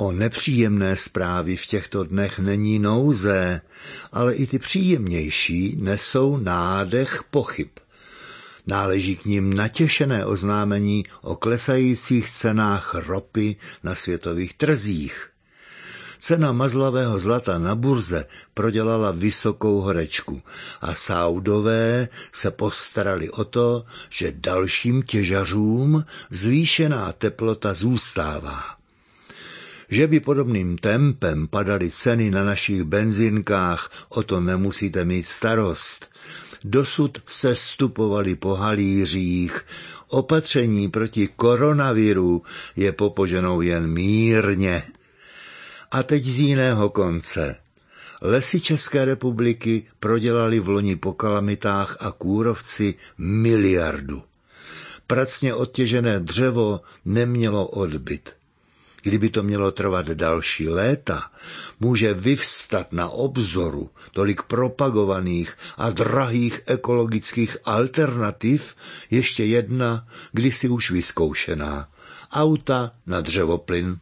O nepříjemné zprávy v těchto dnech není nouze, ale i ty příjemnější nesou nádech pochyb. Náleží k ním natěšené oznámení o klesajících cenách ropy na světových trzích. Cena mazlavého zlata na burze prodělala vysokou horečku a Saudové se postarali o to, že dalším těžařům zvýšená teplota zůstává. Že by podobným tempem padaly ceny na našich benzinkách, o to nemusíte mít starost. Dosud se stupovali po halířích, opatření proti koronaviru je popoženou jen mírně. A teď z jiného konce. Lesy České republiky prodělali v loni po kalamitách a kůrovci miliardu. Pracně odtěžené dřevo nemělo odbyt. Kdyby to mělo trvat další léta, může vyvstat na obzoru tolik propagovaných a drahých ekologických alternativ ještě jedna, kdysi už vyzkoušená. Auta na dřevoplyn.